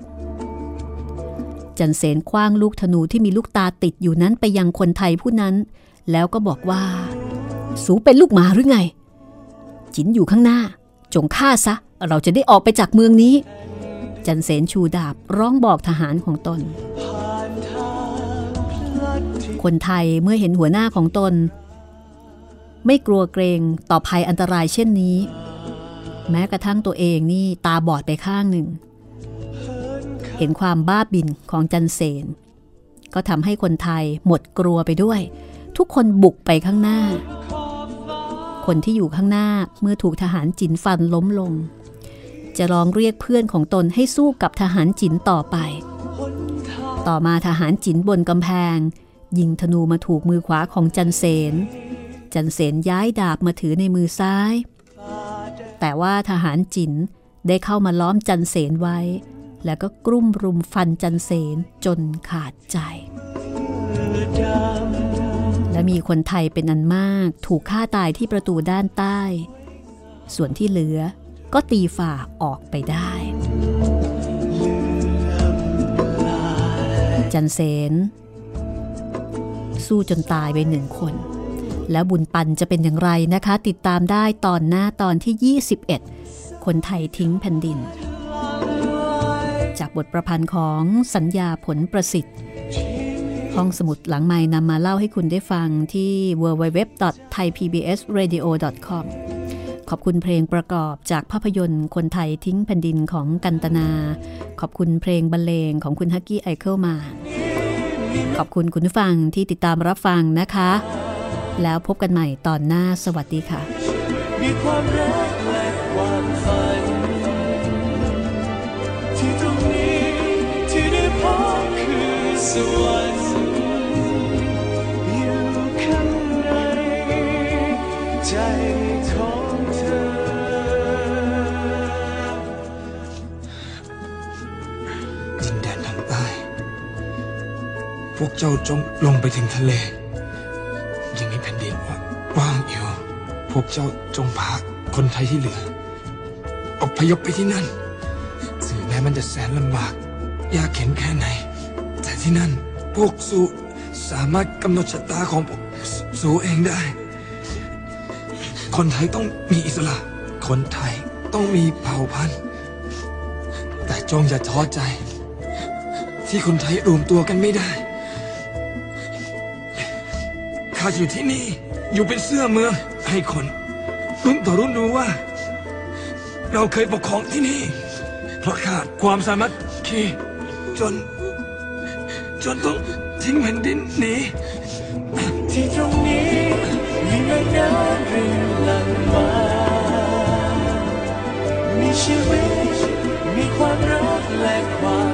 จันเสนคว้างลูกธนูที่มีลูกตาติดอยู่นั้นไปยังคนไทยผู้นั้น แล้วก็บอกว่า สูเป็นลูกหมาหรือไง จินอยู่ข้างหน้า จงฆ่าซะเเราจะได้ออกไปจากเมืองนี้ จันเสนชูดาบร้องบอกทหารของตน คนไทยเมื่อเห็นหัวหน้าของตน ไม่กลัวเกรงต่อภัยอันตรายเช่นนี้ แม้กระทั่งตัวเองนี่ตาบอดไปข้างหนึ่ง เห็นความบ้าบินของจันเสนก็ทำให้คนไทยหมดกลัวไปด้วย ทุกคนบุกไปข้างหน้า คนที่อยู่ข้างหน้าเมื่อถูกทหารจินฟันล้มลง จะลองเรียกเพื่อนของตนให้สู้กับทหารจินต่อไป ต่อมาทหารจินบนกำแพง ยิงธนูมาถูกมือขวาของจันเสน จันเสนย้ายดาบมาถือในมือซ้าย แต่ว่าทหารจินได้เข้ามาล้อมจันเสนไว้ แล้วก็กลุ่มรุมฟันจันเสนจนขาดใจ และมีคนไทยเป็นอันมากถูกฆ่าตายที่ประตูด้านใต้ ส่วนที่เหลือ ก็ตีฝ่าออกไปได้ จันเสนสู้จนตายไปหนึ่งคน แล้วบุญปันจะเป็นอย่างไรนะคะ ติดตามได้ตอนหน้าตอนที่ 21 คนไทยทิ้งแผ่นดิน จากบทประพันธ์ของสัญญาผลประสิทธิ์ห้องสมุดหลังไม้นำมาเล่าให้คุณได้ฟังที่ www.thaipbsradio.com ขอบคุณเพลงประกอบจากภาพยนตร์คนไทยทิ้งแผ่นดินของกันตนา ขอบคุณเพลงบรรเลงของคุณฮักกี้ไอเคิลมา ขอบคุณคุณผู้ฟังที่ติดตามรับฟังนะคะ แล้วพบกันใหม่ตอนหน้าสวัสดีค่ะ มีความรักและความฝันที่ตรงนี้ที่ได้พบคือสวรรค์อยู่ข้างในใจ วกเจ้าจงลงไปถึงทะเล ยังมีแผ่นดินว่างอยู่ พวกเจ้าจงพาคนไทยที่เหลืออพยพไปที่นั่นถึงแม้มันจะแสนลำบาก ยากเข็นแค่ไหน แต่ที่นั่นพวกสูสามารถกำหนดชะตาของพวกสสูเองได้ คนไทยต้องมีอิสระ คนไทยต้องมีเผ่าพันธุ์ แต่จงอย่าท้อใจ ที่คนไทยรวมตัวกันไม่ได้ ข้าอยู่ที่นี่ อยู่เป็นเสื้อเมือง ให้คนรุ่นต่อรุ่นรู้ว่า เราเคยปกครองที่นี่ เพราะขาดความสามัคคีจน จนต้องทิ้งแผ่นดินหนีที่ตรงนี้มีแม่น้ำรินหลั่งมามีชีวิต มีความรักและความ